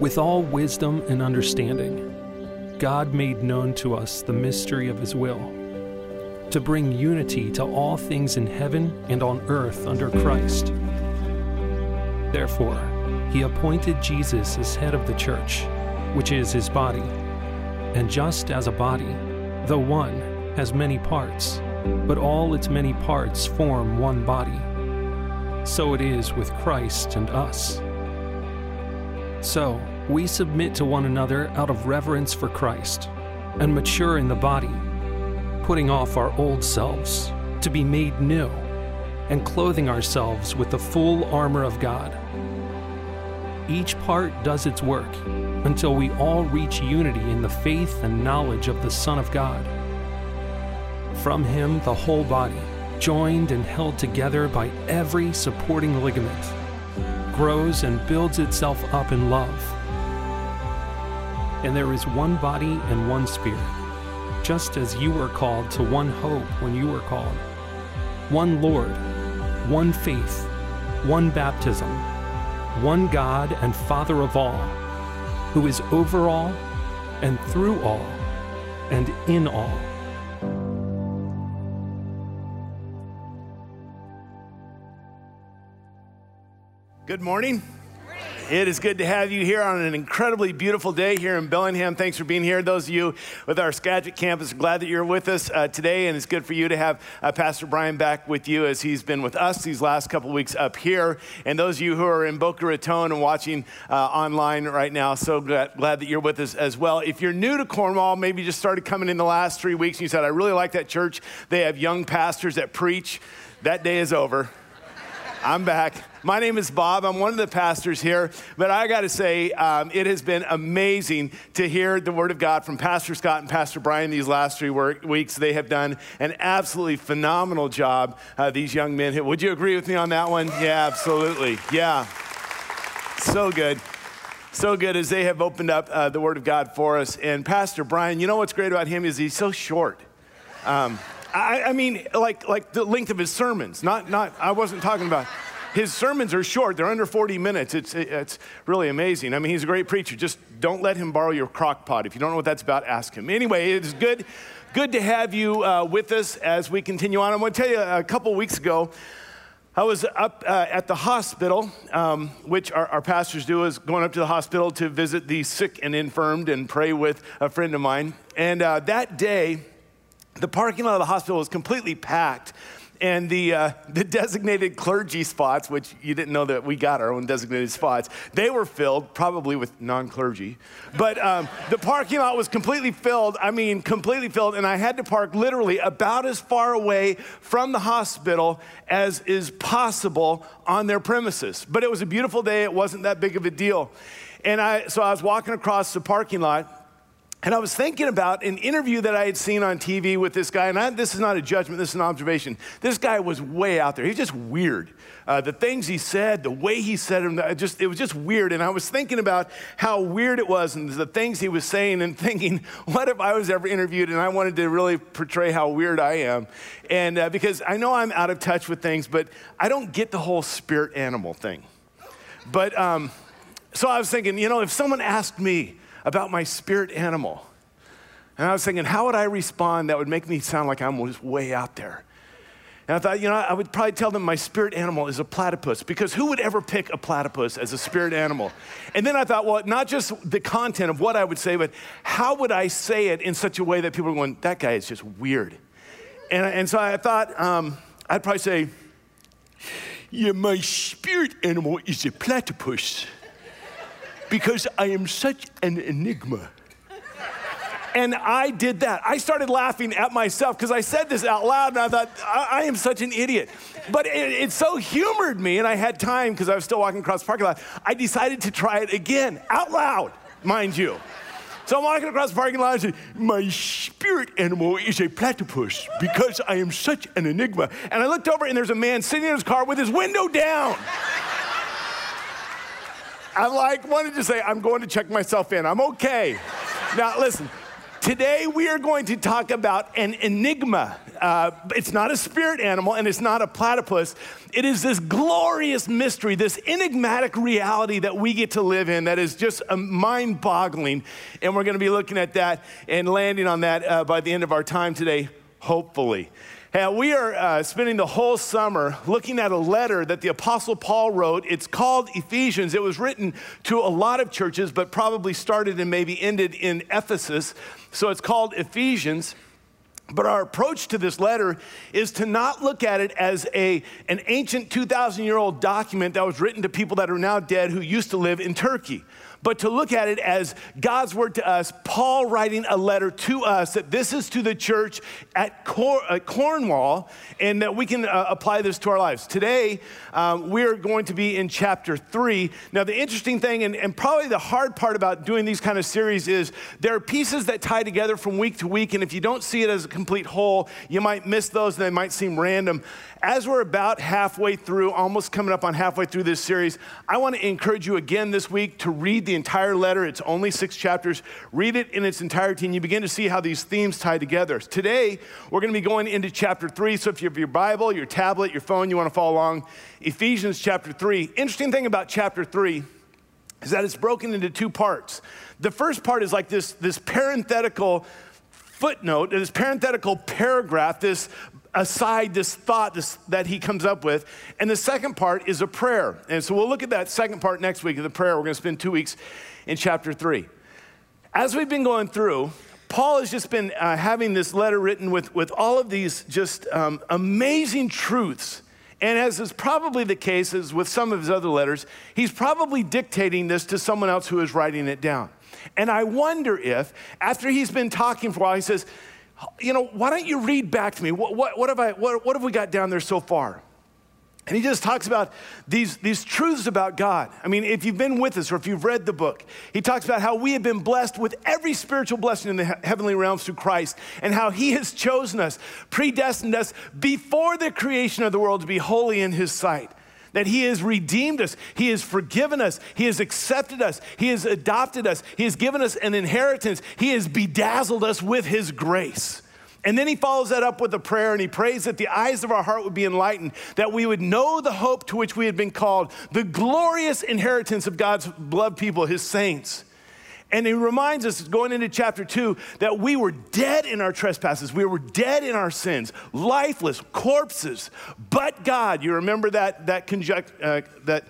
With all wisdom and understanding, God made known to us the mystery of His will, to bring unity to all things in heaven and on earth under Christ. Therefore, He appointed Jesus as head of the church, which is His body. And just as a body, though one, has many parts, but all its many parts form one body, so it is with Christ and us. So, we submit to one another out of reverence for Christ and mature in the body, putting off our old selves to be made new and clothing ourselves with the full armor of God. Each part does its work until we all reach unity in the faith and knowledge of the Son of God. From him, the whole body, joined and held together by every supporting ligament, grows and builds itself up in love. And there is one body and one spirit, just as you were called to one hope when you were called, one Lord, one faith, one baptism, one God and Father of all, who is over all and through all and in all. Good morning. It is good to have you here on an incredibly beautiful day here in Bellingham. Thanks for being here. Those of you with our Skagit campus, glad that you're with us uh, today, and it's good for you to have uh, Pastor Brian back with you as he's been with us these last couple weeks up here. And those of you who are in Boca Raton and watching uh, online right now, so glad, glad that you're with us as well. If you're new to Cornwall, maybe just started coming in the last three weeks and you said, I really like that church. They have young pastors that preach. That day is over. I'm back. My name is Bob. I'm one of the pastors here. But I got to say, um, it has been amazing to hear the Word of God from Pastor Scott and Pastor Brian these last three work, weeks. They have done an absolutely phenomenal job, uh, these young men. Would you agree with me on that one? Yeah, absolutely. Yeah. So good. So good as they have opened up uh, the Word of God for us. And Pastor Brian, you know what's great about him is he's so short. Um, I, I, mean, like, like the length of his sermons. Not, not, I wasn't talking about. His sermons are short, they're under 40 minutes. It's, it's really amazing. I mean, he's a great preacher. Just don't let him borrow your crock pot. If you don't know what that's about, ask him. Anyway, it is good, good to have you uh, with us as we continue on. I want to tell you a couple weeks ago, I was up uh, at the hospital, um, which our, our, pastors do, is going up to the hospital to visit the sick and infirmed and pray with a friend of mine. And uh, that day, the parking lot of the hospital was completely packed. And the, uh, the designated clergy spots, which you didn't know that we got our own designated spots, they were filled, probably with non clergy. But um, the parking lot was completely filled. I mean, completely filled. And I had to park literally about as far away from the hospital as is possible on their premises. But it was a beautiful day. It wasn't that big of a deal. And I, so I was walking across the parking lot and I was thinking about an interview that I had seen on TV with this guy, and I, this is not a judgment, this is an observation. This guy was way out there. He's just weird. Uh, the things he said, the way he said them, just, it was just weird. And I was thinking about how weird it was and the things he was saying, and thinking, what if I was ever interviewed and I wanted to really portray how weird I am? And uh, because I know I'm out of touch with things, but I don't get the whole spirit animal thing. But um, so I was thinking, you know, if someone asked me, about my spirit animal. And I was thinking, how would I respond that would make me sound like I'm way out there? And I thought, you know, I would probably tell them my spirit animal is a platypus because who would ever pick a platypus as a spirit animal? And then I thought, well, not just the content of what I would say, but how would I say it in such a way that people are going, that guy is just weird. And, and so I thought um, I'd probably say, yeah, my spirit animal is a platypus because I am such an enigma. And I did that. I started laughing at myself because I said this out loud and I thought, I, I am such an idiot. But it, it so humored me, and I had time because I was still walking across the parking lot. I decided to try it again, out loud, mind you. So I'm walking across the parking lot and My spirit animal is a platypus because I am such an enigma. And I looked over and there's a man sitting in his car with his window down. I'm like, wanted to say, I'm going to check myself in. I'm okay. now, listen, Today, we are going to talk about an enigma. Uh, it's not a spirit animal and it's not a platypus. It is this glorious mystery, this enigmatic reality that we get to live in that is just mind boggling. And we're going to be looking at that and landing on that uh, by the end of our time today, hopefully. Uh, we are uh, spending the whole summer looking at a letter that the Apostle Paul wrote. It's called Ephesians. It was written to a lot of churches, but probably started and maybe ended in Ephesus. So it's called Ephesians. But our approach to this letter is to not look at it as a, an ancient 2,000 year old document that was written to people that are now dead who used to live in Turkey but to look at it as God's word to us, Paul writing a letter to us that this is to the church at, Cor- Cornwall and that we can uh, apply this to our lives. Today, um, we're going to be in chapter three. Now, the interesting thing, and, and probably the hard part about doing these kind of series, is there are pieces that tie together from week to week, and if you don't see it as a complete whole, you might miss those and they might seem random. As we're about halfway through, almost coming up on halfway through this series, I want to encourage you again this week to read the entire letter. It's only six chapters. Read it in its entirety, and you begin to see how these themes tie together. Today, we're going to be going into chapter three. So if you have your Bible, your tablet, your phone, you want to follow along, Ephesians chapter three. Interesting thing about chapter three is that it's broken into two parts. The first part is like this, this parenthetical footnote, this parenthetical paragraph, this aside this thought this, that he comes up with. And the second part is a prayer. And so we'll look at that second part next week of the prayer. We're going to spend two weeks in chapter three. As we've been going through, Paul has just been uh, having this letter written with, with all of these just um, amazing truths. And as is probably the case as with some of his other letters, he's probably dictating this to someone else who is writing it down. And I wonder if, after he's been talking for a while, he says, you know, why don't you read back to me? What, what, what have, I, what, what have we got down there so far? And he just talks about these, these truths about God. I mean, if you've been with us or if you've read the book, he talks about how we have been blessed with every spiritual blessing in the heavenly realms through Christ and how he has chosen us, predestined us before the creation of the world to be holy in his sight that He has redeemed us, He has forgiven us, He has accepted us, He has adopted us, He has given us an inheritance, He has bedazzled us with His grace. And then he follows that up with a prayer and he prays that the eyes of our heart would be enlightened, that we would know the hope to which we had been called, the glorious inheritance of God's beloved people, his saints. And he reminds us, going into chapter two, that we were dead in our trespasses. We were dead in our sins, lifeless, corpses. But God, you remember that, that, conjunct, uh, that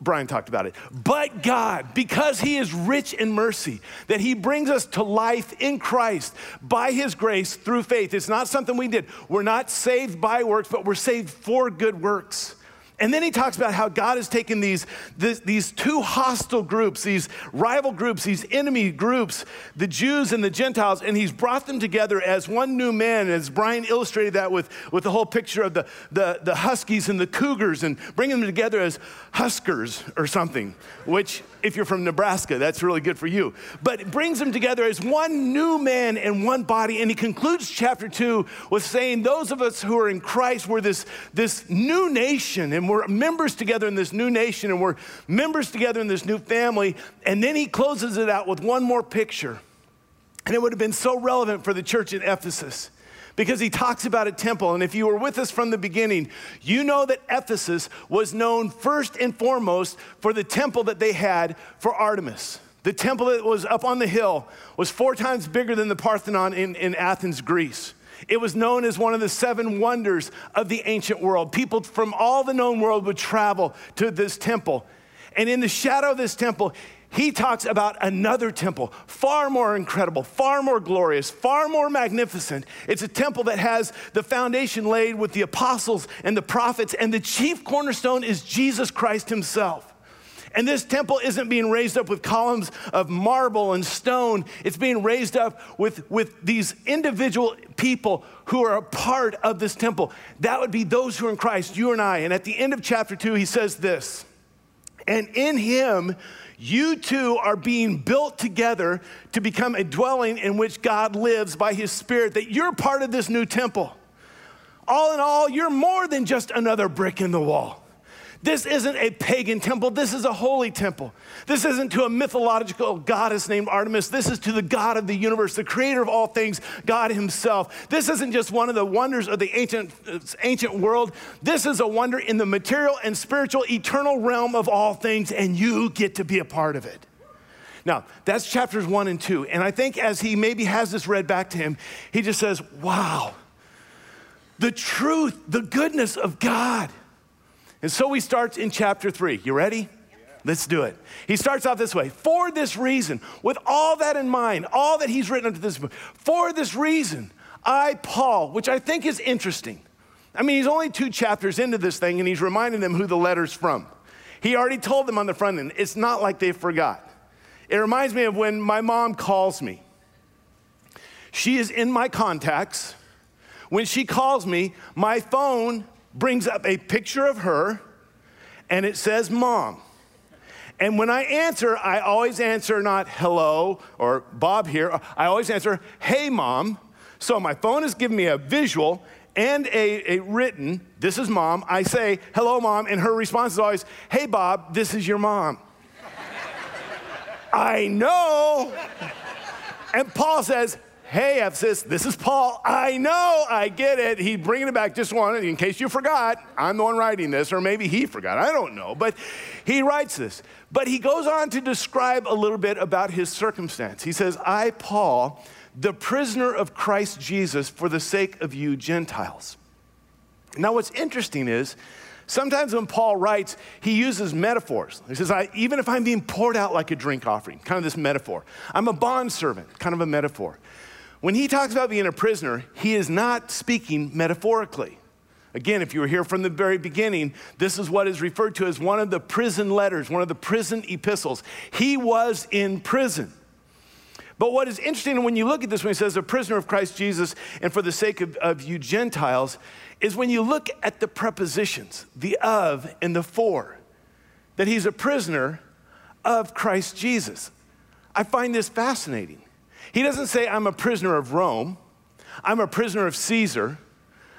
Brian talked about it. But God, because He is rich in mercy, that He brings us to life in Christ by His grace through faith. It's not something we did. We're not saved by works, but we're saved for good works. And then he talks about how God has taken these, this, these two hostile groups, these rival groups, these enemy groups, the Jews and the Gentiles, and he's brought them together as one new man. As Brian illustrated that with, with the whole picture of the, the, the Huskies and the Cougars and bringing them together as Huskers or something, which, if you're from Nebraska, that's really good for you. But it brings them together as one new man and one body. And he concludes chapter two with saying, Those of us who are in Christ, we're this, this new nation and we're members together in this new nation and we're members together in this new family. And then he closes it out with one more picture. And it would have been so relevant for the church in Ephesus because he talks about a temple. And if you were with us from the beginning, you know that Ephesus was known first and foremost for the temple that they had for Artemis. The temple that was up on the hill was four times bigger than the Parthenon in, in Athens, Greece. It was known as one of the seven wonders of the ancient world. People from all the known world would travel to this temple. And in the shadow of this temple, he talks about another temple, far more incredible, far more glorious, far more magnificent. It's a temple that has the foundation laid with the apostles and the prophets, and the chief cornerstone is Jesus Christ himself. And this temple isn't being raised up with columns of marble and stone. It's being raised up with, with these individual people who are a part of this temple. That would be those who are in Christ, you and I. And at the end of chapter two, he says this And in him, you two are being built together to become a dwelling in which God lives by his Spirit, that you're part of this new temple. All in all, you're more than just another brick in the wall This isn't a pagan temple. This is a holy temple. This isn't to a mythological oh, goddess named Artemis. This is to the God of the universe, the creator of all things, God himself. This isn't just one of the wonders of the ancient, uh, ancient world. This is a wonder in the material and spiritual, eternal realm of all things, and you get to be a part of it. Now, that's chapters one and two. And I think as he maybe has this read back to him, he just says, wow, the truth, the goodness of God. And so he starts in chapter three. You ready? Let's do it. He starts off this way For this reason, with all that in mind, all that he's written into this book, for this reason, I, Paul, which I think is interesting. I mean, he's only two chapters into this thing and he's reminding them who the letter's from. He already told them on the front end. It's not like they forgot. It reminds me of when my mom calls me. She is in my contacts. When she calls me, my phone brings up a picture of her and it says mom. And when I answer, I always answer not hello or Bob here. I always answer, hey, mom. So my phone is giving me a visual and a, a, written, this is mom. I say, hello, mom. And her response is always, hey, Bob, this is your mom. I know. And Paul says, Hey, Ephesus, this is Paul. I know, I get it. He's bringing it back. Just wanted, in case you forgot, I'm the one writing this, or maybe he forgot. I don't know. But he writes this. But he goes on to describe a little bit about his circumstance. He says, I, Paul, the prisoner of Christ Jesus, for the sake of you Gentiles. Now, what's interesting is, Sometimes when Paul writes, he uses metaphors. He says, even if I'm being poured out like a drink offering, kind of this metaphor. I'm a bondservant, kind of a metaphor. When he talks about being a prisoner, he is not speaking metaphorically. Again, if you were here from the very beginning, this is what is referred to as one of the prison letters, one of the prison epistles. He was in prison. But what is interesting when you look at this, when he says, a prisoner of Christ Jesus, and for the sake of, of you Gentiles, is when you look at the prepositions, the of and the for, that he's a prisoner of Christ Jesus. I find this fascinating. He doesn't say, I'm a prisoner of Rome, I'm a prisoner of Caesar.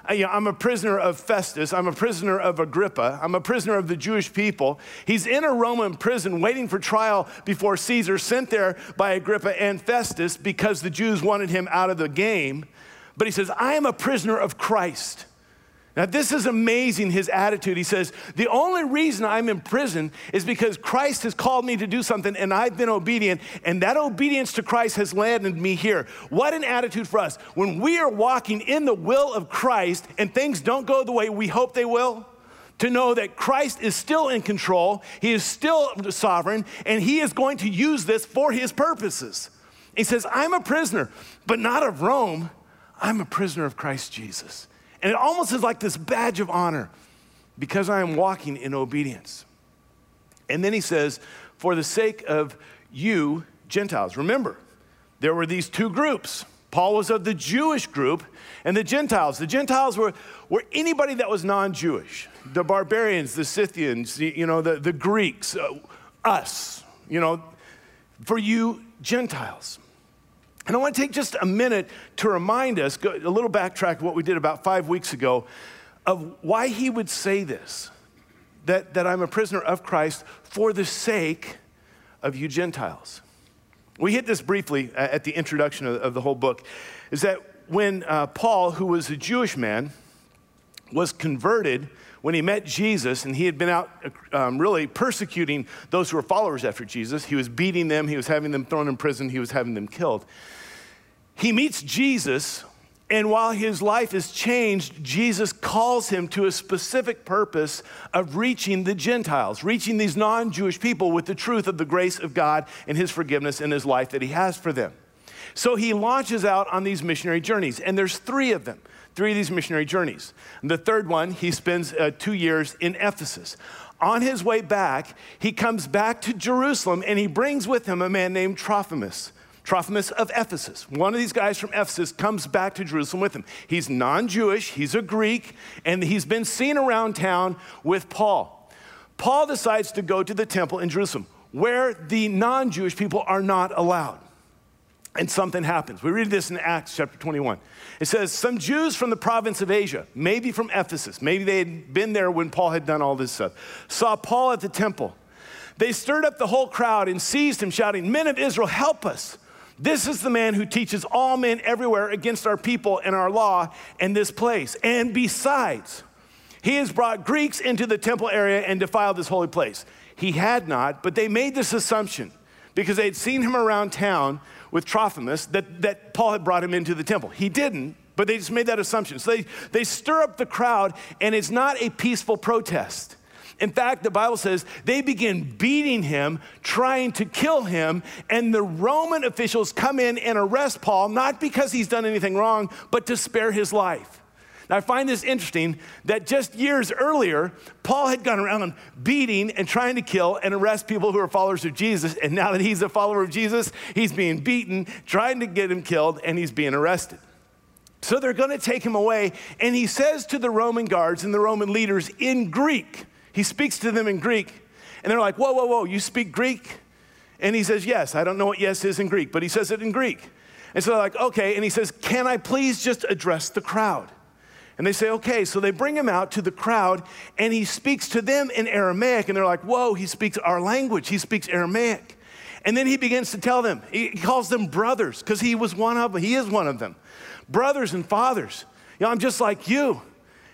I'm a prisoner of Festus. I'm a prisoner of Agrippa. I'm a prisoner of the Jewish people. He's in a Roman prison waiting for trial before Caesar, sent there by Agrippa and Festus because the Jews wanted him out of the game. But he says, I am a prisoner of Christ. Now, this is amazing, his attitude. He says, The only reason I'm in prison is because Christ has called me to do something and I've been obedient, and that obedience to Christ has landed me here. What an attitude for us. When we are walking in the will of Christ and things don't go the way we hope they will, to know that Christ is still in control, He is still sovereign, and He is going to use this for His purposes. He says, I'm a prisoner, but not of Rome, I'm a prisoner of Christ Jesus. And it almost is like this badge of honor because I am walking in obedience. And then he says, for the sake of you, Gentiles. Remember, there were these two groups. Paul was of the Jewish group and the Gentiles. The Gentiles were, were anybody that was non Jewish the barbarians, the Scythians, you know, the, the Greeks, uh, us, you know, for you, Gentiles. And I want to take just a minute to remind us, a little backtrack what we did about five weeks ago, of why he would say this that, that I'm a prisoner of Christ for the sake of you Gentiles. We hit this briefly at the introduction of, of the whole book, is that when uh, Paul, who was a Jewish man, was converted, when he met Jesus and he had been out um, really persecuting those who were followers after Jesus, he was beating them, he was having them thrown in prison, he was having them killed. He meets Jesus, and while his life is changed, Jesus calls him to a specific purpose of reaching the Gentiles, reaching these non Jewish people with the truth of the grace of God and his forgiveness and his life that he has for them. So he launches out on these missionary journeys, and there's three of them, three of these missionary journeys. And the third one, he spends uh, two years in Ephesus. On his way back, he comes back to Jerusalem and he brings with him a man named Trophimus. Trophimus of Ephesus. One of these guys from Ephesus comes back to Jerusalem with him. He's non Jewish, he's a Greek, and he's been seen around town with Paul. Paul decides to go to the temple in Jerusalem where the non Jewish people are not allowed. And something happens. We read this in Acts chapter 21. It says, Some Jews from the province of Asia, maybe from Ephesus, maybe they had been there when Paul had done all this stuff, saw Paul at the temple. They stirred up the whole crowd and seized him, shouting, Men of Israel, help us. This is the man who teaches all men everywhere against our people and our law and this place. And besides, he has brought Greeks into the temple area and defiled this holy place. He had not, but they made this assumption because they had seen him around town with Trophimus that, that Paul had brought him into the temple. He didn't, but they just made that assumption. So they, they stir up the crowd, and it's not a peaceful protest. In fact, the Bible says they begin beating him, trying to kill him, and the Roman officials come in and arrest Paul, not because he's done anything wrong, but to spare his life. Now, I find this interesting that just years earlier, Paul had gone around beating and trying to kill and arrest people who are followers of Jesus. And now that he's a follower of Jesus, he's being beaten, trying to get him killed, and he's being arrested. So they're going to take him away. And he says to the Roman guards and the Roman leaders in Greek, he speaks to them in Greek. And they're like, Whoa, whoa, whoa, you speak Greek? And he says, Yes. I don't know what yes is in Greek, but he says it in Greek. And so they're like, Okay. And he says, Can I please just address the crowd? And they say, okay. So they bring him out to the crowd and he speaks to them in Aramaic. And they're like, whoa, he speaks our language. He speaks Aramaic. And then he begins to tell them, he calls them brothers because he was one of them. He is one of them. Brothers and fathers. You know, I'm just like you.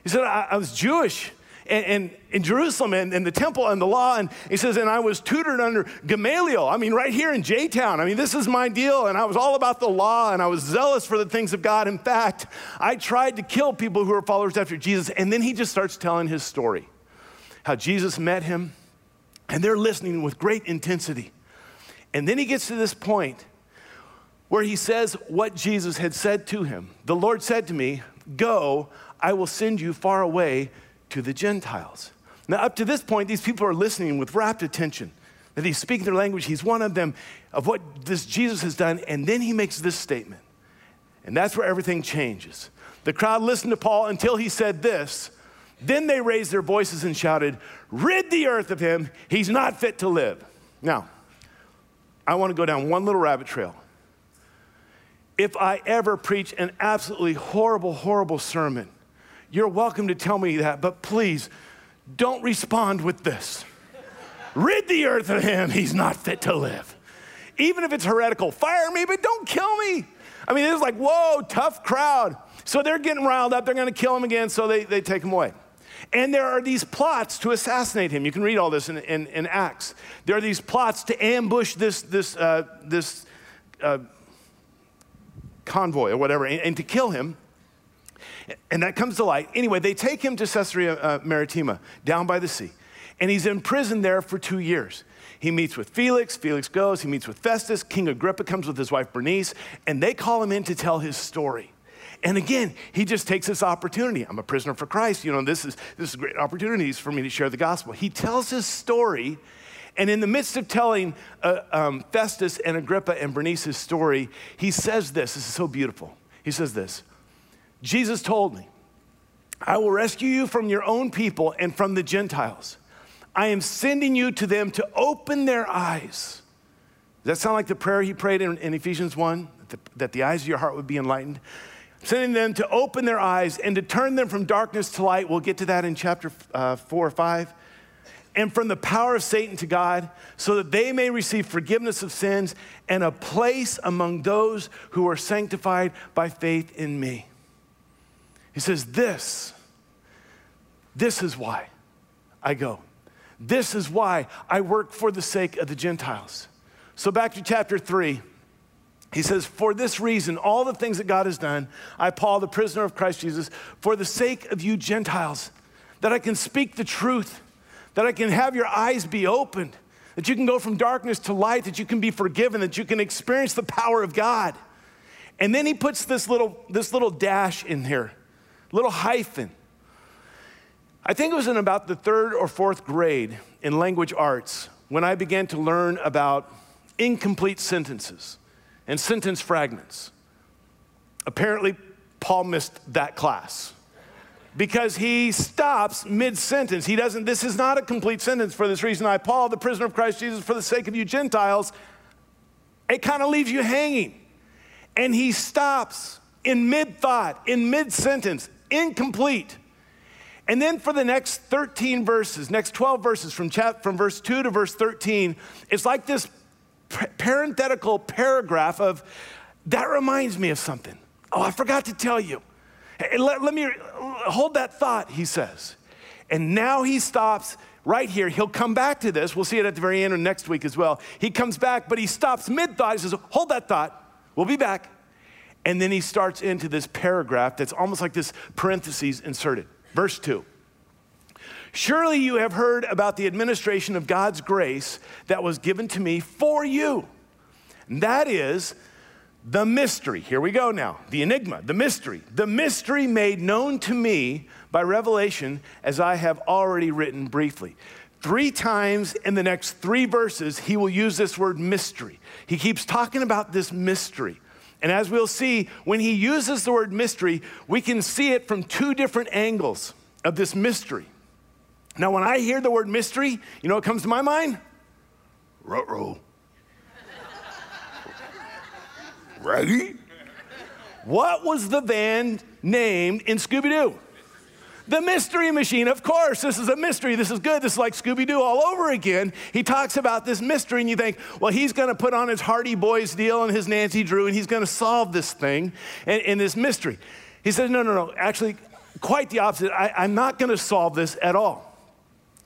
He said, I, I was Jewish and in Jerusalem and, and, the temple and the law. And he says, and I was tutored under Gamaliel. I mean, right here in J Town. I mean, this is my deal. And I was all about the law and I was zealous for the things of God. In fact, I tried to kill people who were followers after Jesus. And then he just starts telling his story how Jesus met him, and they're listening with great intensity. And then he gets to this point where he says what Jesus had said to him. The Lord said to me, Go, I will send you far away to the Gentiles. Now, up to this point, these people are listening with rapt attention. That he's speaking their language, he's one of them, of what this Jesus has done, and then he makes this statement. And that's where everything changes. The crowd listened to Paul until he said this. Then they raised their voices and shouted, Rid the earth of him, he's not fit to live. Now, I want to go down one little rabbit trail. If I ever preach an absolutely horrible, horrible sermon, you're welcome to tell me that, but please don't respond with this. Rid the earth of him, he's not fit to live. Even if it's heretical, fire me, but don't kill me. I mean, it's like, whoa, tough crowd. So they're getting riled up, they're gonna kill him again, so they, they take him away. And there are these plots to assassinate him. You can read all this in, in, in Acts. There are these plots to ambush this, this, uh, this uh, convoy or whatever and, and to kill him. And that comes to light. Anyway, they take him to Caesarea uh, Maritima, down by the sea. And he's in prison there for two years. He meets with Felix. Felix goes. He meets with Festus. King Agrippa comes with his wife Bernice. And they call him in to tell his story. And again, he just takes this opportunity. I'm a prisoner for Christ. You know, this is, this is great opportunities for me to share the gospel. He tells his story. And in the midst of telling uh, um, Festus and Agrippa and Bernice's story, he says this. This is so beautiful. He says this Jesus told me, I will rescue you from your own people and from the Gentiles. I am sending you to them to open their eyes. Does that sound like the prayer he prayed in, in Ephesians 1? That the, that the eyes of your heart would be enlightened? Sending them to open their eyes and to turn them from darkness to light. We'll get to that in chapter uh, 4 or 5 and from the power of Satan to God, so that they may receive forgiveness of sins and a place among those who are sanctified by faith in me. He says, This, this is why I go. This is why I work for the sake of the Gentiles. So back to chapter three. He says, For this reason, all the things that God has done, I, Paul, the prisoner of Christ Jesus, for the sake of you Gentiles, that I can speak the truth, that I can have your eyes be opened, that you can go from darkness to light, that you can be forgiven, that you can experience the power of God. And then he puts this little, this little dash in here little hyphen. I think it was in about the third or fourth grade in language arts when I began to learn about incomplete sentences and sentence fragments. Apparently, Paul missed that class because he stops mid sentence. He doesn't, this is not a complete sentence for this reason. I, Paul, the prisoner of Christ Jesus, for the sake of you Gentiles, it kind of leaves you hanging. and he stops in mid thought, in mid sentence, incomplete. And then for the next 13 verses, next 12 verses from, chap- from verse 2 to verse 13, it's like this parenthetical paragraph of, that reminds me of something. Oh, I forgot to tell you. Let, let me hold that thought, he says. And now he stops right here. He'll come back to this. We'll see it at the very end of next week as well. He comes back, but he stops mid thought. He says, Hold that thought. We'll be back. And then he starts into this paragraph that's almost like this parentheses inserted. Verse 2 Surely you have heard about the administration of God's grace that was given to me for you. And that is the mystery. Here we go now. The enigma, the mystery. The mystery made known to me by revelation, as I have already written briefly. Three times in the next three verses, he will use this word mystery. He keeps talking about this mystery. And as we'll see, when he uses the word mystery, we can see it from two different angles of this mystery. Now, when I hear the word mystery, you know what comes to my mind? Ruh-roh. Ready? What was the van named in Scooby Doo? The Mystery Machine, of course. This is a mystery. This is good. This is like Scooby Doo all over again. He talks about this mystery, and you think, well, he's going to put on his Hardy Boys deal and his Nancy Drew, and he's going to solve this thing in, in this mystery. He says, no, no, no. Actually, quite the opposite. I, I'm not going to solve this at all.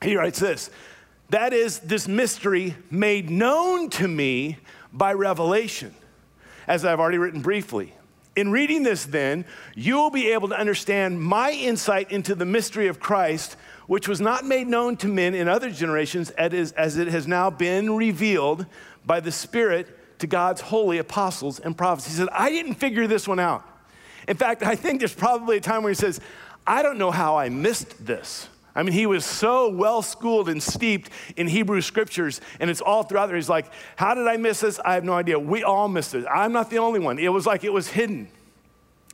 He writes this that is, this mystery made known to me by revelation, as I've already written briefly. In reading this, then, you will be able to understand my insight into the mystery of Christ, which was not made known to men in other generations, as it has now been revealed by the Spirit to God's holy apostles and prophets. He said, I didn't figure this one out. In fact, I think there's probably a time where he says, I don't know how I missed this. I mean, he was so well schooled and steeped in Hebrew scriptures, and it's all throughout there. He's like, How did I miss this? I have no idea. We all missed it. I'm not the only one. It was like it was hidden.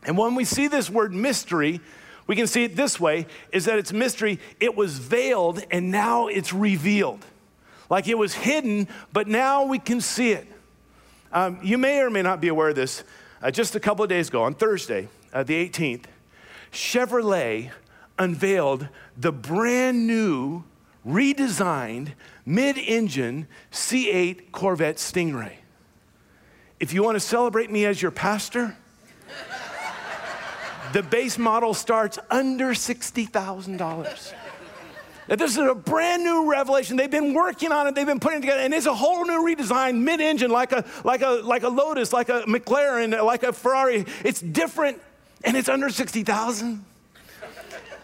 And when we see this word mystery, we can see it this way is that it's mystery, it was veiled, and now it's revealed. Like it was hidden, but now we can see it. Um, you may or may not be aware of this. Uh, just a couple of days ago, on Thursday, uh, the 18th, Chevrolet unveiled the brand new, redesigned, mid engine C8 Corvette Stingray. If you want to celebrate me as your pastor, the base model starts under $60,000. This is a brand new revelation. They've been working on it. They've been putting it together, and it's a whole new redesign, mid-engine, like a like a like a Lotus, like a McLaren, like a Ferrari. It's different, and it's under sixty thousand.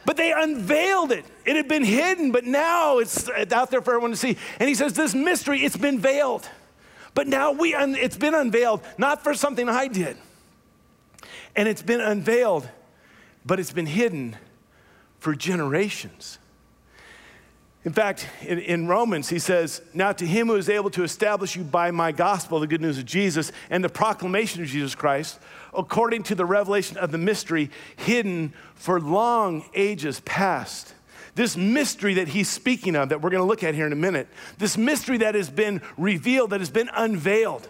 But they unveiled it. It had been hidden, but now it's out there for everyone to see. And he says, This mystery, it's been veiled. But now we un- it's been unveiled, not for something I did. And it's been unveiled, but it's been hidden for generations. In fact, in, in, Romans, he says, Now to him who is able to establish you by my gospel, the good news of Jesus, and the proclamation of Jesus Christ, according to the revelation of the mystery hidden for long ages past. This mystery that he's speaking of, that we're going to look at here in a minute, this mystery that has been revealed, that has been unveiled.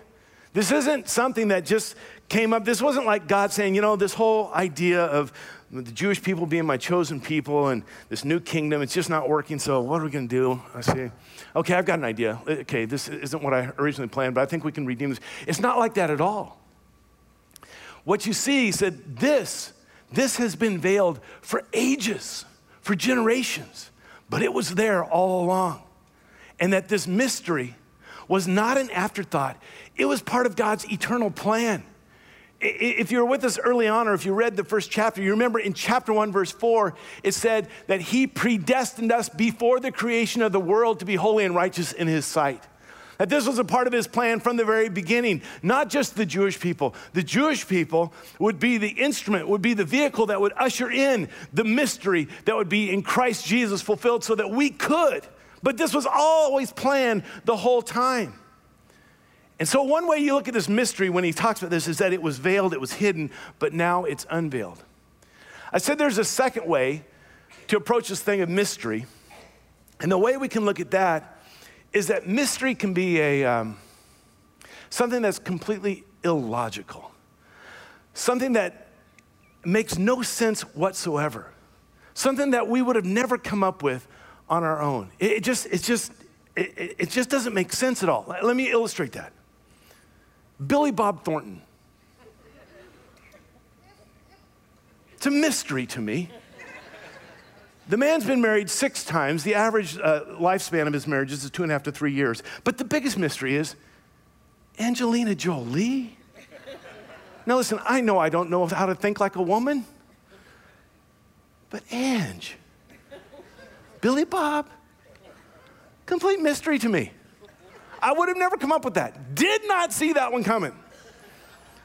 This isn't something that just came up. This wasn't like God saying, you know, this whole idea of the Jewish people being my chosen people and this new kingdom, it's just not working. So what are we going to do? I see. okay, I've got an idea. Okay, this isn't what I originally planned, but I think we can redeem this. It's not like that at all. What you see, he said, this, this has been veiled for ages, for generations, but it was there all along. And that this mystery was not an afterthought, it was part of God's eternal plan. If you were with us early on, or if you read the first chapter, you remember in chapter 1, verse 4, it said that He predestined us before the creation of the world to be holy and righteous in His sight. That this was a part of His plan from the very beginning, not just the Jewish people. The Jewish people would be the instrument, would be the vehicle that would usher in the mystery that would be in Christ Jesus fulfilled so that we could. But this was always planned the whole time. And so, one way you look at this mystery when he talks about this is that it was veiled, it was hidden, but now it's unveiled. I said there's a second way to approach this thing of mystery. And the way we can look at that is that mystery can be a, um, something that's completely illogical. something that makes no sense whatsoever, something that we would have never come up with on our own. It, just, it just, it, it just doesn't make sense at all. Let me illustrate that. Billy Bob Thornton. It's a mystery to me. The man's been married six times. The average uh, lifespan of his marriages is two and a half to three years. But the biggest mystery is Angelina Jolie. Now, listen, I know I don't know how to think like a woman, but Ange, Billy Bob, complete mystery to me. I would have never come up with that. Did not see that one coming.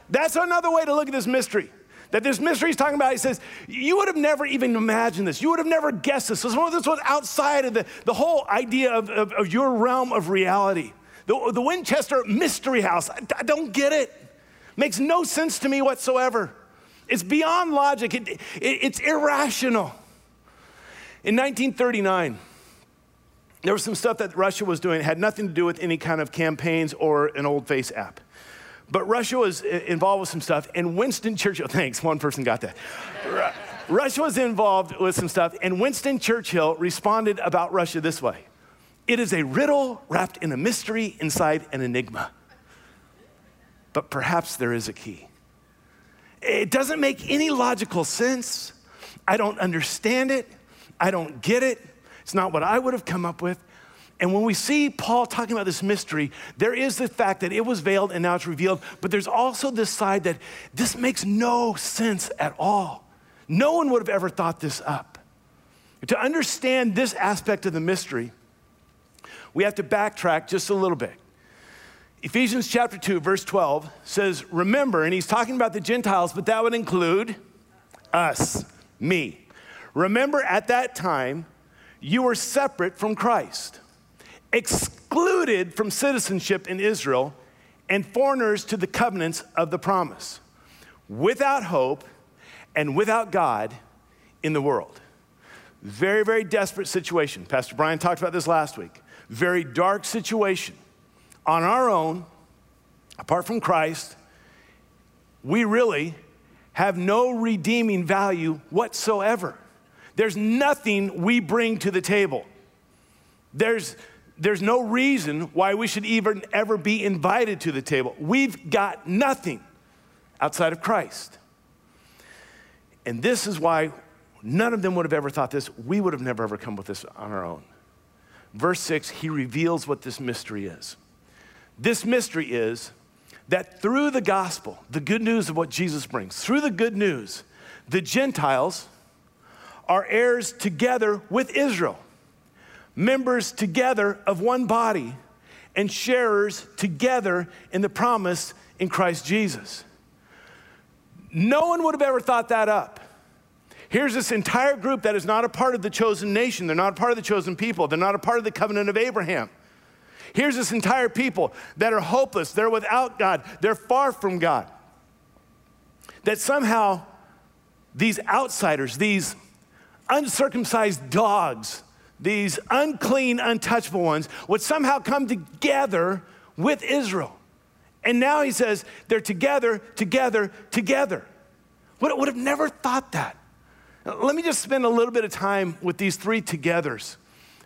That's another way to look at this mystery that this mystery he's talking about, he says, you would have never even imagined this. You would have never guessed this. This was outside of the, the whole idea of, of, of your realm of reality. The, the Winchester Mystery House, I, I don't get it. Makes no sense to me whatsoever. It's beyond logic, it, it, it's irrational. In 1939, there was some stuff that Russia was doing, it had nothing to do with any kind of campaigns or an old FaceApp. But Russia was involved with some stuff, and Winston Churchill, thanks, one person got that. Russia was involved with some stuff, and Winston Churchill responded about Russia this way It is a riddle wrapped in a mystery inside an enigma. But perhaps there is a key. It doesn't make any logical sense. I don't understand it. I don't get it. It's not what I would have come up with. And when we see Paul talking about this mystery, there is the fact that it was veiled and now it's revealed, but there's also this side that this makes no sense at all. No one would have ever thought this up. To understand this aspect of the mystery, we have to backtrack just a little bit. Ephesians chapter 2, verse 12 says, Remember, and he's talking about the Gentiles, but that would include us, me. Remember, at that time, you were separate from Christ excluded from citizenship in Israel and foreigners to the covenants of the promise, without hope and without God in the world. Very, very desperate situation. Pastor Brian talked about this last week. Very dark situation. On our own, apart from Christ, we really have no redeeming value whatsoever. There's nothing we bring to the table. There's, there's no reason why we should even ever be invited to the table. We've got nothing outside of Christ. And this is why none of them would have ever thought this. We would have never ever come with this on our own. Verse 6, he reveals what this mystery is. This mystery is that through the gospel, the good news of what Jesus brings, through the good news, the Gentiles are heirs together with Israel members together of one body and sharers together in the promise in Christ Jesus. No one would have ever thought that up. Here's this entire group that is not a part of the chosen nation. They're not a part of the chosen people. They're not a part of the covenant of Abraham. Here's this entire people that are hopeless. They're without God. They're far from God. That somehow these outsiders, these uncircumcised dogs, these unclean, untouchable ones, would somehow come together with Israel. And now he says they're together, together, together. Would, would have never thought that. Let me just spend a little bit of time with these three togethers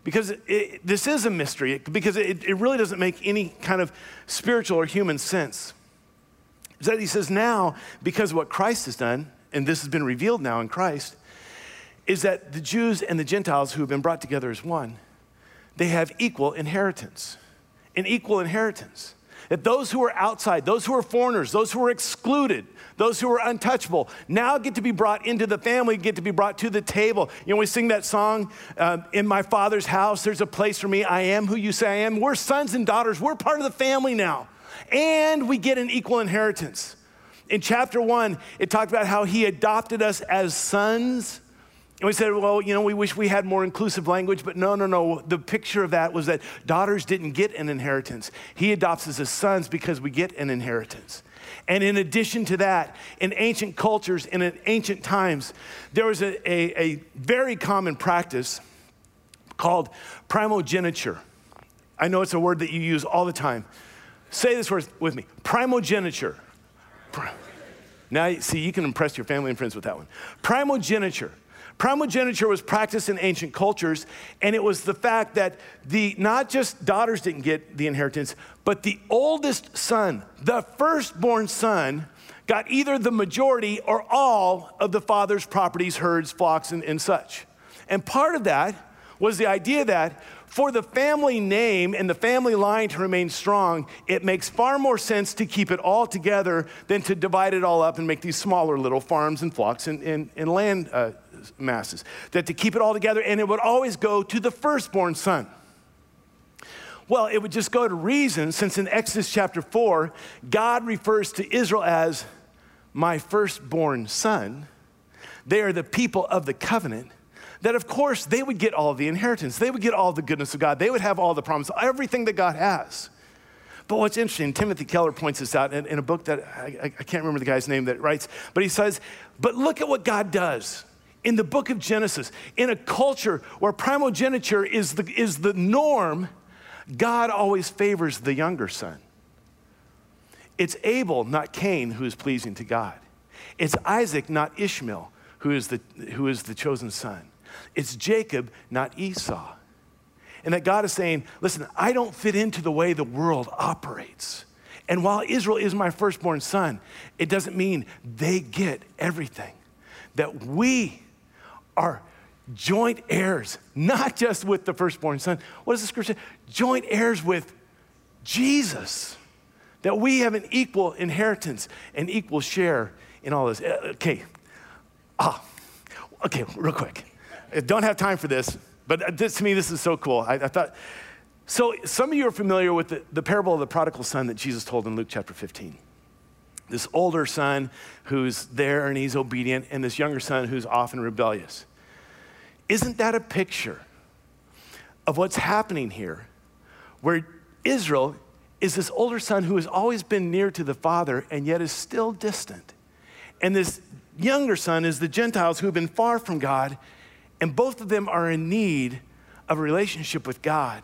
because it, this is a mystery, because it, it really doesn't make any kind of spiritual or human sense. That he says now, because of what Christ has done, and this has been revealed now in Christ, is that the Jews and the Gentiles who have been brought together as one, they have equal inheritance. An equal inheritance. That those who are outside, those who are foreigners, those who are excluded, those who are untouchable, now get to be brought into the family, get to be brought to the table. You know, we sing that song, uh, In My Father's house, there's a place for me. I am who you say I am. We're sons and daughters, we're part of the family now. And we get an equal inheritance. In chapter one, it talked about how he adopted us as sons and we said, well, you know, we wish we had more inclusive language, but no, no, no. The picture of that was that daughters didn't get an inheritance. He adopts us as sons because we get an inheritance. And in addition to that, in ancient cultures, in ancient times, there was a, a, a very common practice called primogeniture. I know it's a word that you use all the time. Say this word with me primogeniture. Now, see, you can impress your family and friends with that one. Primogeniture. Primogeniture was practiced in ancient cultures, and it was the fact that the not just daughters didn't get the inheritance, but the oldest son, the firstborn son, got either the majority or all of the father's properties, herds, flocks, and, and such. And part of that was the idea that for the family name and the family line to remain strong, it makes far more sense to keep it all together than to divide it all up and make these smaller little farms and flocks and, and, and land uh, masses. That to keep it all together, and it would always go to the firstborn son. Well, it would just go to reason since in Exodus chapter 4, God refers to Israel as my firstborn son. They are the people of the covenant that of course they would get all the inheritance. They would get all the goodness of God. They would have all the promise, everything that God has. But what's interesting, Timothy Keller points this out in, in a book that I, I, can't remember the guy's name that writes, but he says, But look at what God does in the book of Genesis. In a culture where primogeniture is the, is the norm, God always favors the younger son. It's Abel, not Cain, who is pleasing to God. It's Isaac, not Ishmael, who is the, who is the chosen son. It's Jacob, not Esau. And that God is saying, listen, I don't fit into the way the world operates. And while Israel is my firstborn son, it doesn't mean they get everything. That we are joint heirs, not just with the firstborn son. What does the scripture say? Joint heirs with Jesus. That we have an equal inheritance, an equal share in all this. Uh, okay. Ah, okay, real quick. I don't have time for this, but this, to me, this is so cool. I, I thought, so some of you are familiar with the, the parable of the prodigal son that Jesus told in Luke chapter 15. This older son who's there and he's obedient, and this younger son who's often rebellious. Isn't that a picture of what's happening here? Where Israel is this older son who has always been near to the father and yet is still distant. And this younger son is the Gentiles who have been far from God and both of them are in need of a relationship with God.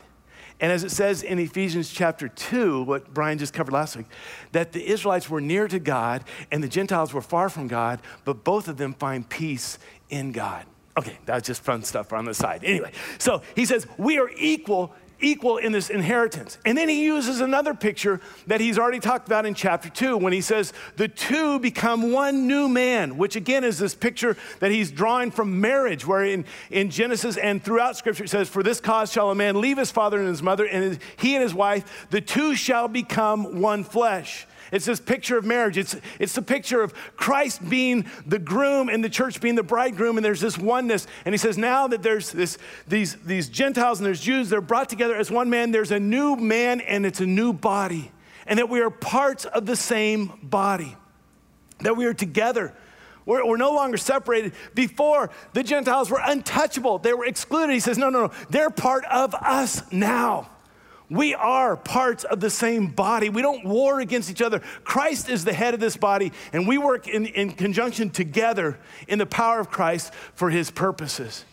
And as it says in Ephesians chapter 2, what Brian just covered last week, that the Israelites were near to God and the Gentiles were far from God, but both of them find peace in God. Okay, that's just fun stuff on the side. Anyway, so he says, We are equal equal in this inheritance. And then he uses another picture that he's already talked about in chapter two when he says, the two become one new man, which again is this picture that he's drawing from marriage, where in, in Genesis and throughout scripture it says, For this cause shall a man leave his father and his mother, and he and his wife, the two shall become one flesh. It's this picture of marriage. It's, it's the picture of Christ being the groom and the church being the bridegroom, and there's this oneness. And he says, now that there's this, these, these Gentiles and there's Jews, they're brought together as one man, there's a new man and it's a new body. And that we are parts of the same body, that we are together. We're, we're, no longer separated. Before, the Gentiles were untouchable, they were excluded. He says, No, no, no, they're part of us now. We are parts of the same body. We don't war against each other. Christ is the head of this body, and we work in, in conjunction together in the power of Christ for his purposes.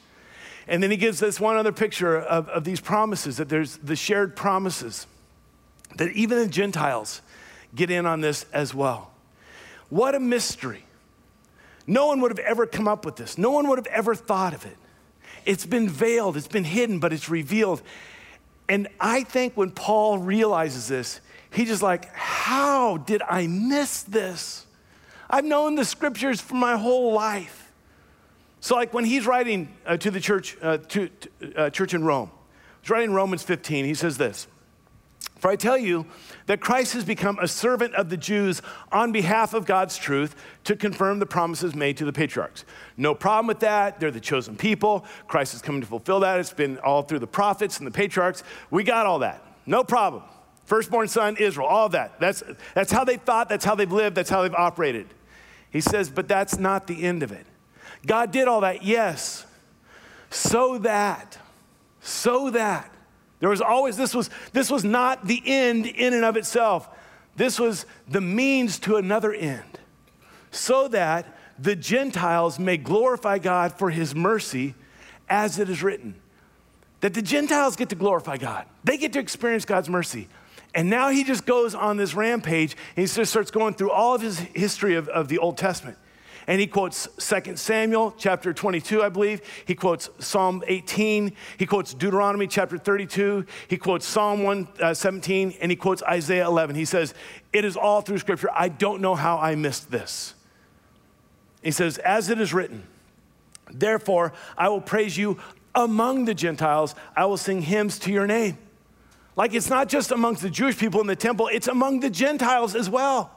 And then he gives us one other picture of, of these promises that there's the shared promises, that even the Gentiles get in on this as well. What a mystery. No one would have ever come up with this, no one would have ever thought of it. It's been veiled, it's been hidden, but it's revealed. And I think when Paul realizes this, he's just like, How did I miss this? I've known the scriptures for my whole life. So, like when he's writing uh, to the church, uh, to, to uh, church in Rome, he's writing Romans 15, he says this For I tell you that Christ has become a servant of the Jews on behalf of God's truth to confirm the promises made to the patriarchs. No problem with that. They're the chosen people. Christ is coming to fulfill that. It's been all through the prophets and the patriarchs. We got all that. No problem. Firstborn son, Israel, all that. That's, that's how they thought, that's how they've lived, that's how they've operated. He says, but that's not the end of it. God did all that, yes, so that, so that there was always, this was, this was not the end in and of itself. This was the means to another end, so that the Gentiles may glorify God for his mercy, as it is written. That the Gentiles get to glorify God, they get to experience God's mercy. And now he just goes on this rampage and he just starts going through all of his history of, of the Old Testament. And he quotes 2 Samuel chapter 22, I believe. He quotes Psalm 18. He quotes Deuteronomy chapter 32. He quotes Psalm 117. Uh, and he quotes Isaiah 11. He says, It is all through Scripture. I don't know how I missed this. He says, As it is written, therefore I will praise you among the Gentiles, I will sing hymns to your name. Like it's not just amongst the Jewish people in the temple, it's among the Gentiles as well.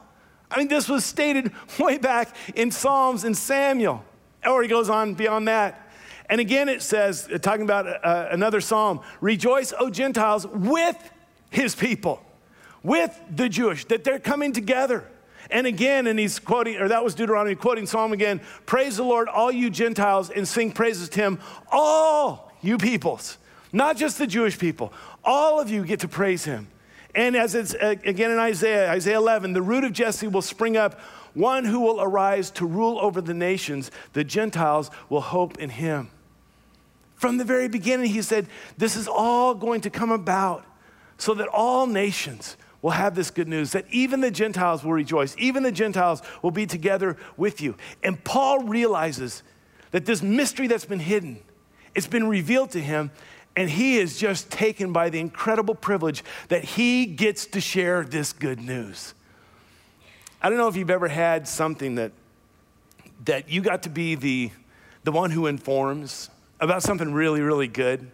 I mean, this was stated way back in Psalms and Samuel. Or he goes on beyond that. And again, it says, uh, talking about uh, another psalm, rejoice, O Gentiles, with his people, with the Jewish, that they're coming together. And again, and he's quoting, or that was Deuteronomy, quoting Psalm again Praise the Lord, all you Gentiles, and sing praises to him, all you peoples, not just the Jewish people. All of you get to praise him. And as it's again in Isaiah, Isaiah 11, the root of Jesse will spring up, one who will arise to rule over the nations. The Gentiles will hope in him. From the very beginning, he said, This is all going to come about so that all nations will have this good news that even the Gentiles will rejoice, even the Gentiles will be together with you. And Paul realizes that this mystery that's been hidden, it's been revealed to him, and he is just taken by the incredible privilege that he gets to share this good news. I don't know if you've ever had something that, that you got to be the, the one who informs about something really, really good.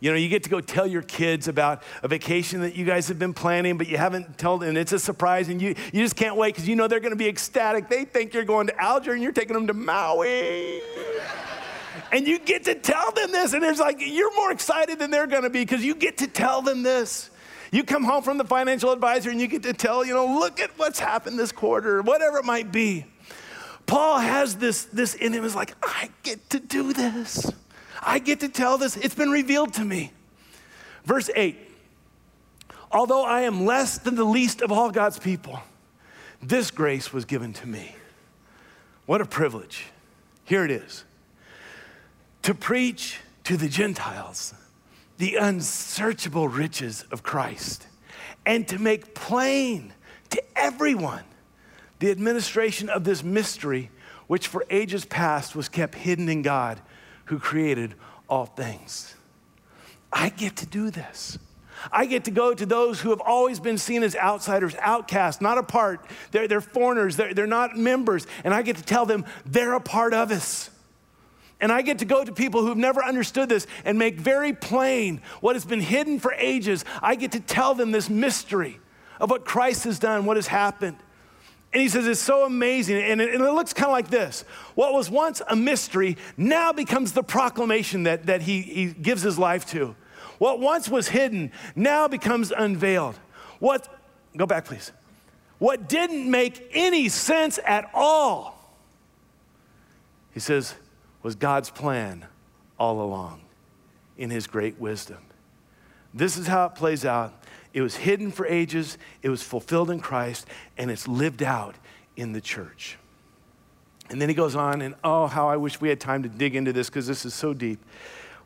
You know, you get to go tell your kids about a vacation that you guys have been planning, but you haven't told, and it's a surprise, and you, you just can't wait because you know they're going to be ecstatic. They think you're going to Alger and you're taking them to Maui. And you get to tell them this, and it's like you're more excited than they're going to be because you get to tell them this. You come home from the financial advisor and you get to tell, you know, look at what's happened this quarter, whatever it might be. Paul has this, this in him is like, I get to do this. I get to tell this. It's been revealed to me. Verse 8 Although I am less than the least of all God's people, this grace was given to me. What a privilege. Here it is to preach to the Gentiles the unsearchable riches of Christ and to make plain to everyone the administration of this mystery, which for ages past was kept hidden in God who created all things. I get to do this. I get to go to those who have always been seen as outsiders, outcasts, not a part. They're, they're foreigners, they're, they're not members. And I get to tell them they're a part of us. And I get to go to people who've never understood this and make very plain what has been hidden for ages. I get to tell them this mystery of what Christ has done, what has happened. And he says it's so amazing. And it, and it looks kind of like this What was once a mystery now becomes the proclamation that, that he, he gives his life to. What once was hidden now becomes unveiled. What, go back, please. What didn't make any sense at all, he says, was God's plan all along in his great wisdom. This is how it plays out it was hidden for ages, it was fulfilled in Christ, and it's lived out in the church. And then he goes on, and oh, how I wish we had time to dig into this because this is so deep,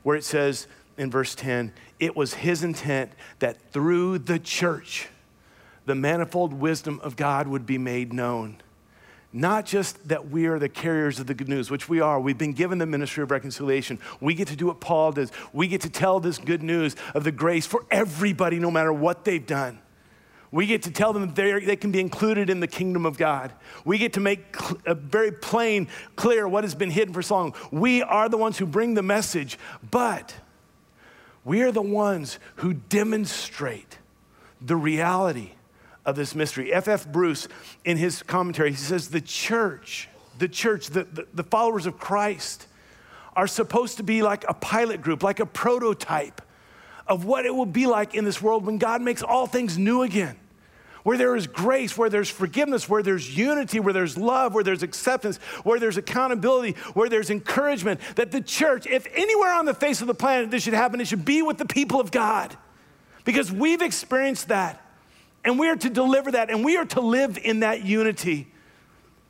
where it says in verse 10 it was his intent that through the church, the manifold wisdom of God would be made known. Not just that we are the carriers of the good news, which we are. We've been given the ministry of reconciliation. We get to do what Paul does. We get to tell this good news of the grace for everybody, no matter what they've done. We get to tell them that they can be included in the kingdom of God. We get to make cl- very plain, clear what has been hidden for so long. We are the ones who bring the message, but we are the ones who demonstrate the reality of this mystery. F.F. F. Bruce, in his commentary, he says the church, the church, the, the, the followers of Christ, are supposed to be like a pilot group, like a prototype of what it will be like in this world when God makes all things new again. Where there is grace, where there's forgiveness, where there's unity, where there's love, where there's acceptance, where there's accountability, where there's encouragement. That the church, if anywhere on the face of the planet this should happen, it should be with the people of God. Because we've experienced that. And we are to deliver that, and we are to live in that unity,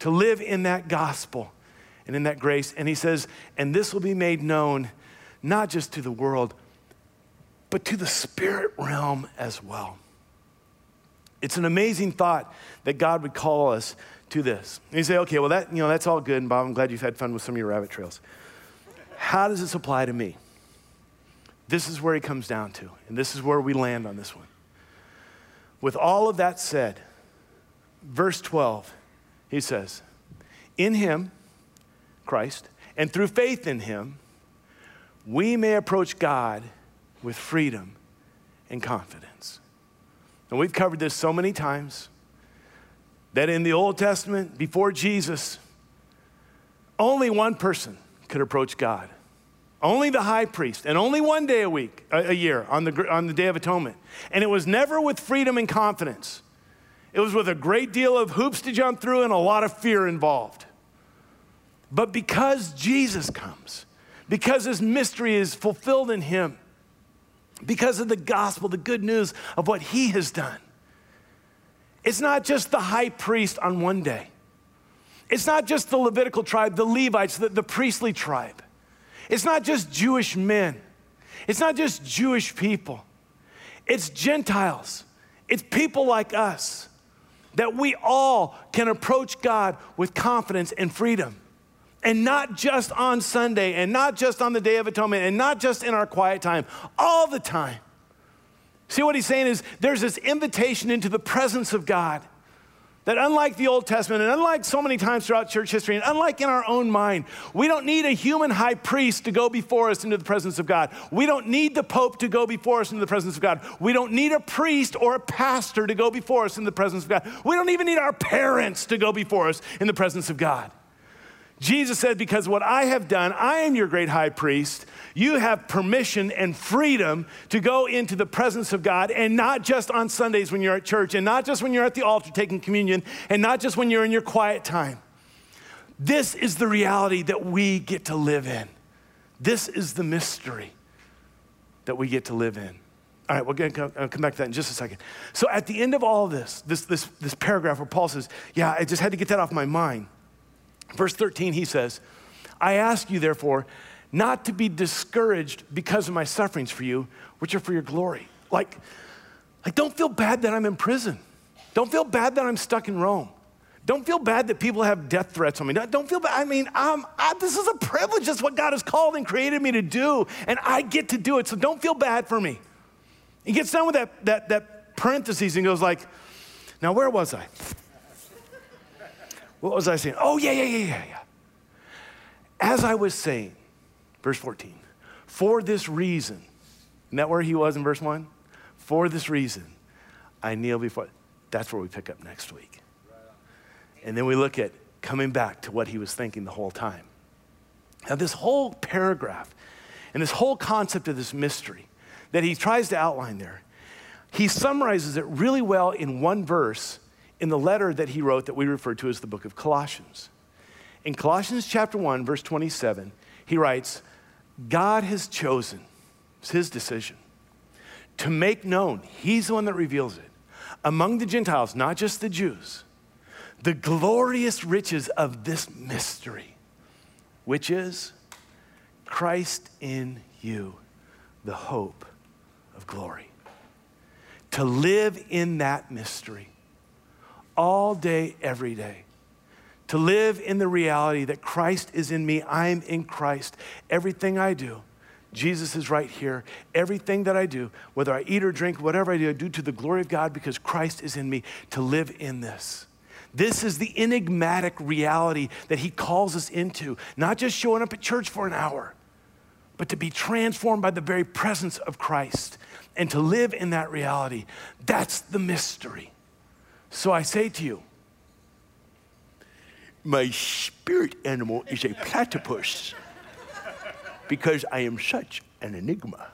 to live in that gospel and in that grace. And he says, and this will be made known not just to the world, but to the spirit realm as well. It's an amazing thought that God would call us to this. And you say, okay, well, that, you know, that's all good, and Bob, I'm glad you've had fun with some of your rabbit trails. How does this apply to me? This is where he comes down to, and this is where we land on this one. With all of that said, verse 12, he says, In him, Christ, and through faith in him, we may approach God with freedom and confidence. And we've covered this so many times that in the Old Testament, before Jesus, only one person could approach God. Only the high priest, and only one day a week, a, a, year, on the, on the Day of Atonement. And it was never with freedom and confidence. It was with a great deal of hoops to jump through and a lot of fear involved. But because Jesus comes, because his mystery is fulfilled in him, because of the gospel, the good news of what he has done, it's not just the high priest on one day. It's not just the Levitical tribe, the Levites, the, the priestly tribe. It's not just Jewish men. It's not just Jewish people. It's Gentiles. It's people like us that we all can approach God with confidence and freedom. And not just on Sunday, and not just on the Day of Atonement, and not just in our quiet time, all the time. See what he's saying is there's this invitation into the presence of God that unlike the Old Testament and unlike so many times throughout church history and unlike in our own mind, we don't need a human high priest to go before us into the presence of God. We don't need the Pope to go before us into the presence of God. We don't need a priest or a pastor to go before us in the presence of God. We don't even need our parents to go before us in the presence of God. Jesus said, Because what I have done, I am your great high priest. You have permission and freedom to go into the presence of God, and not just on Sundays when you're at church, and not just when you're at the altar taking communion, and not just when you're in your quiet time. This is the reality that we get to live in. This is the mystery that we get to live in. All right, we're going to uh, come back to that in just a second. So, at the end of all of this, this, this, this paragraph where Paul says, Yeah, I just had to get that off my mind. Verse 13, he says, I ask you, therefore, not to be discouraged because of my sufferings for you, which are for your glory. Like, like don't feel bad that I'm in prison. Don't feel bad that I'm stuck in Rome. Don't feel bad that people have death threats on me. Don't feel bad. I mean, I'm. this is a privilege. That's what God has called and created me to do, and I get to do it. So don't feel bad for me. He gets done with that, that, that parentheses and goes like, now where was I? What was I saying? Oh, yeah, yeah, yeah, yeah, yeah. As I was saying, verse 14, for this reason, isn't that where he was in verse 1? For this reason, I kneel before. That's where we pick up next week. And then we look at coming back to what he was thinking the whole time. Now, this whole paragraph and this whole concept of this mystery that he tries to outline there, he summarizes it really well in one verse in the letter that he wrote that we refer to as the book of Colossians. In Colossians chapter 1, verse 27, he writes, God has chosen, it's his decision, to make known, he's the one that reveals it, among the Gentiles, not just the Jews, the glorious riches of this mystery, which is Christ in you, the hope of glory. To live in that mystery all day, every day. To live in the reality that Christ is in me, I'm in Christ. Everything I do, Jesus is right here. Everything that I do, whether I eat or drink, whatever I do, I do to the glory of God because Christ is in me to live in this. This is the enigmatic reality that he calls us into, not just showing up at church for an hour, but to be transformed by the very presence of Christ and to live in that reality. That's the mystery. So I say to you, my spirit animal is a platypus because I am such an enigma.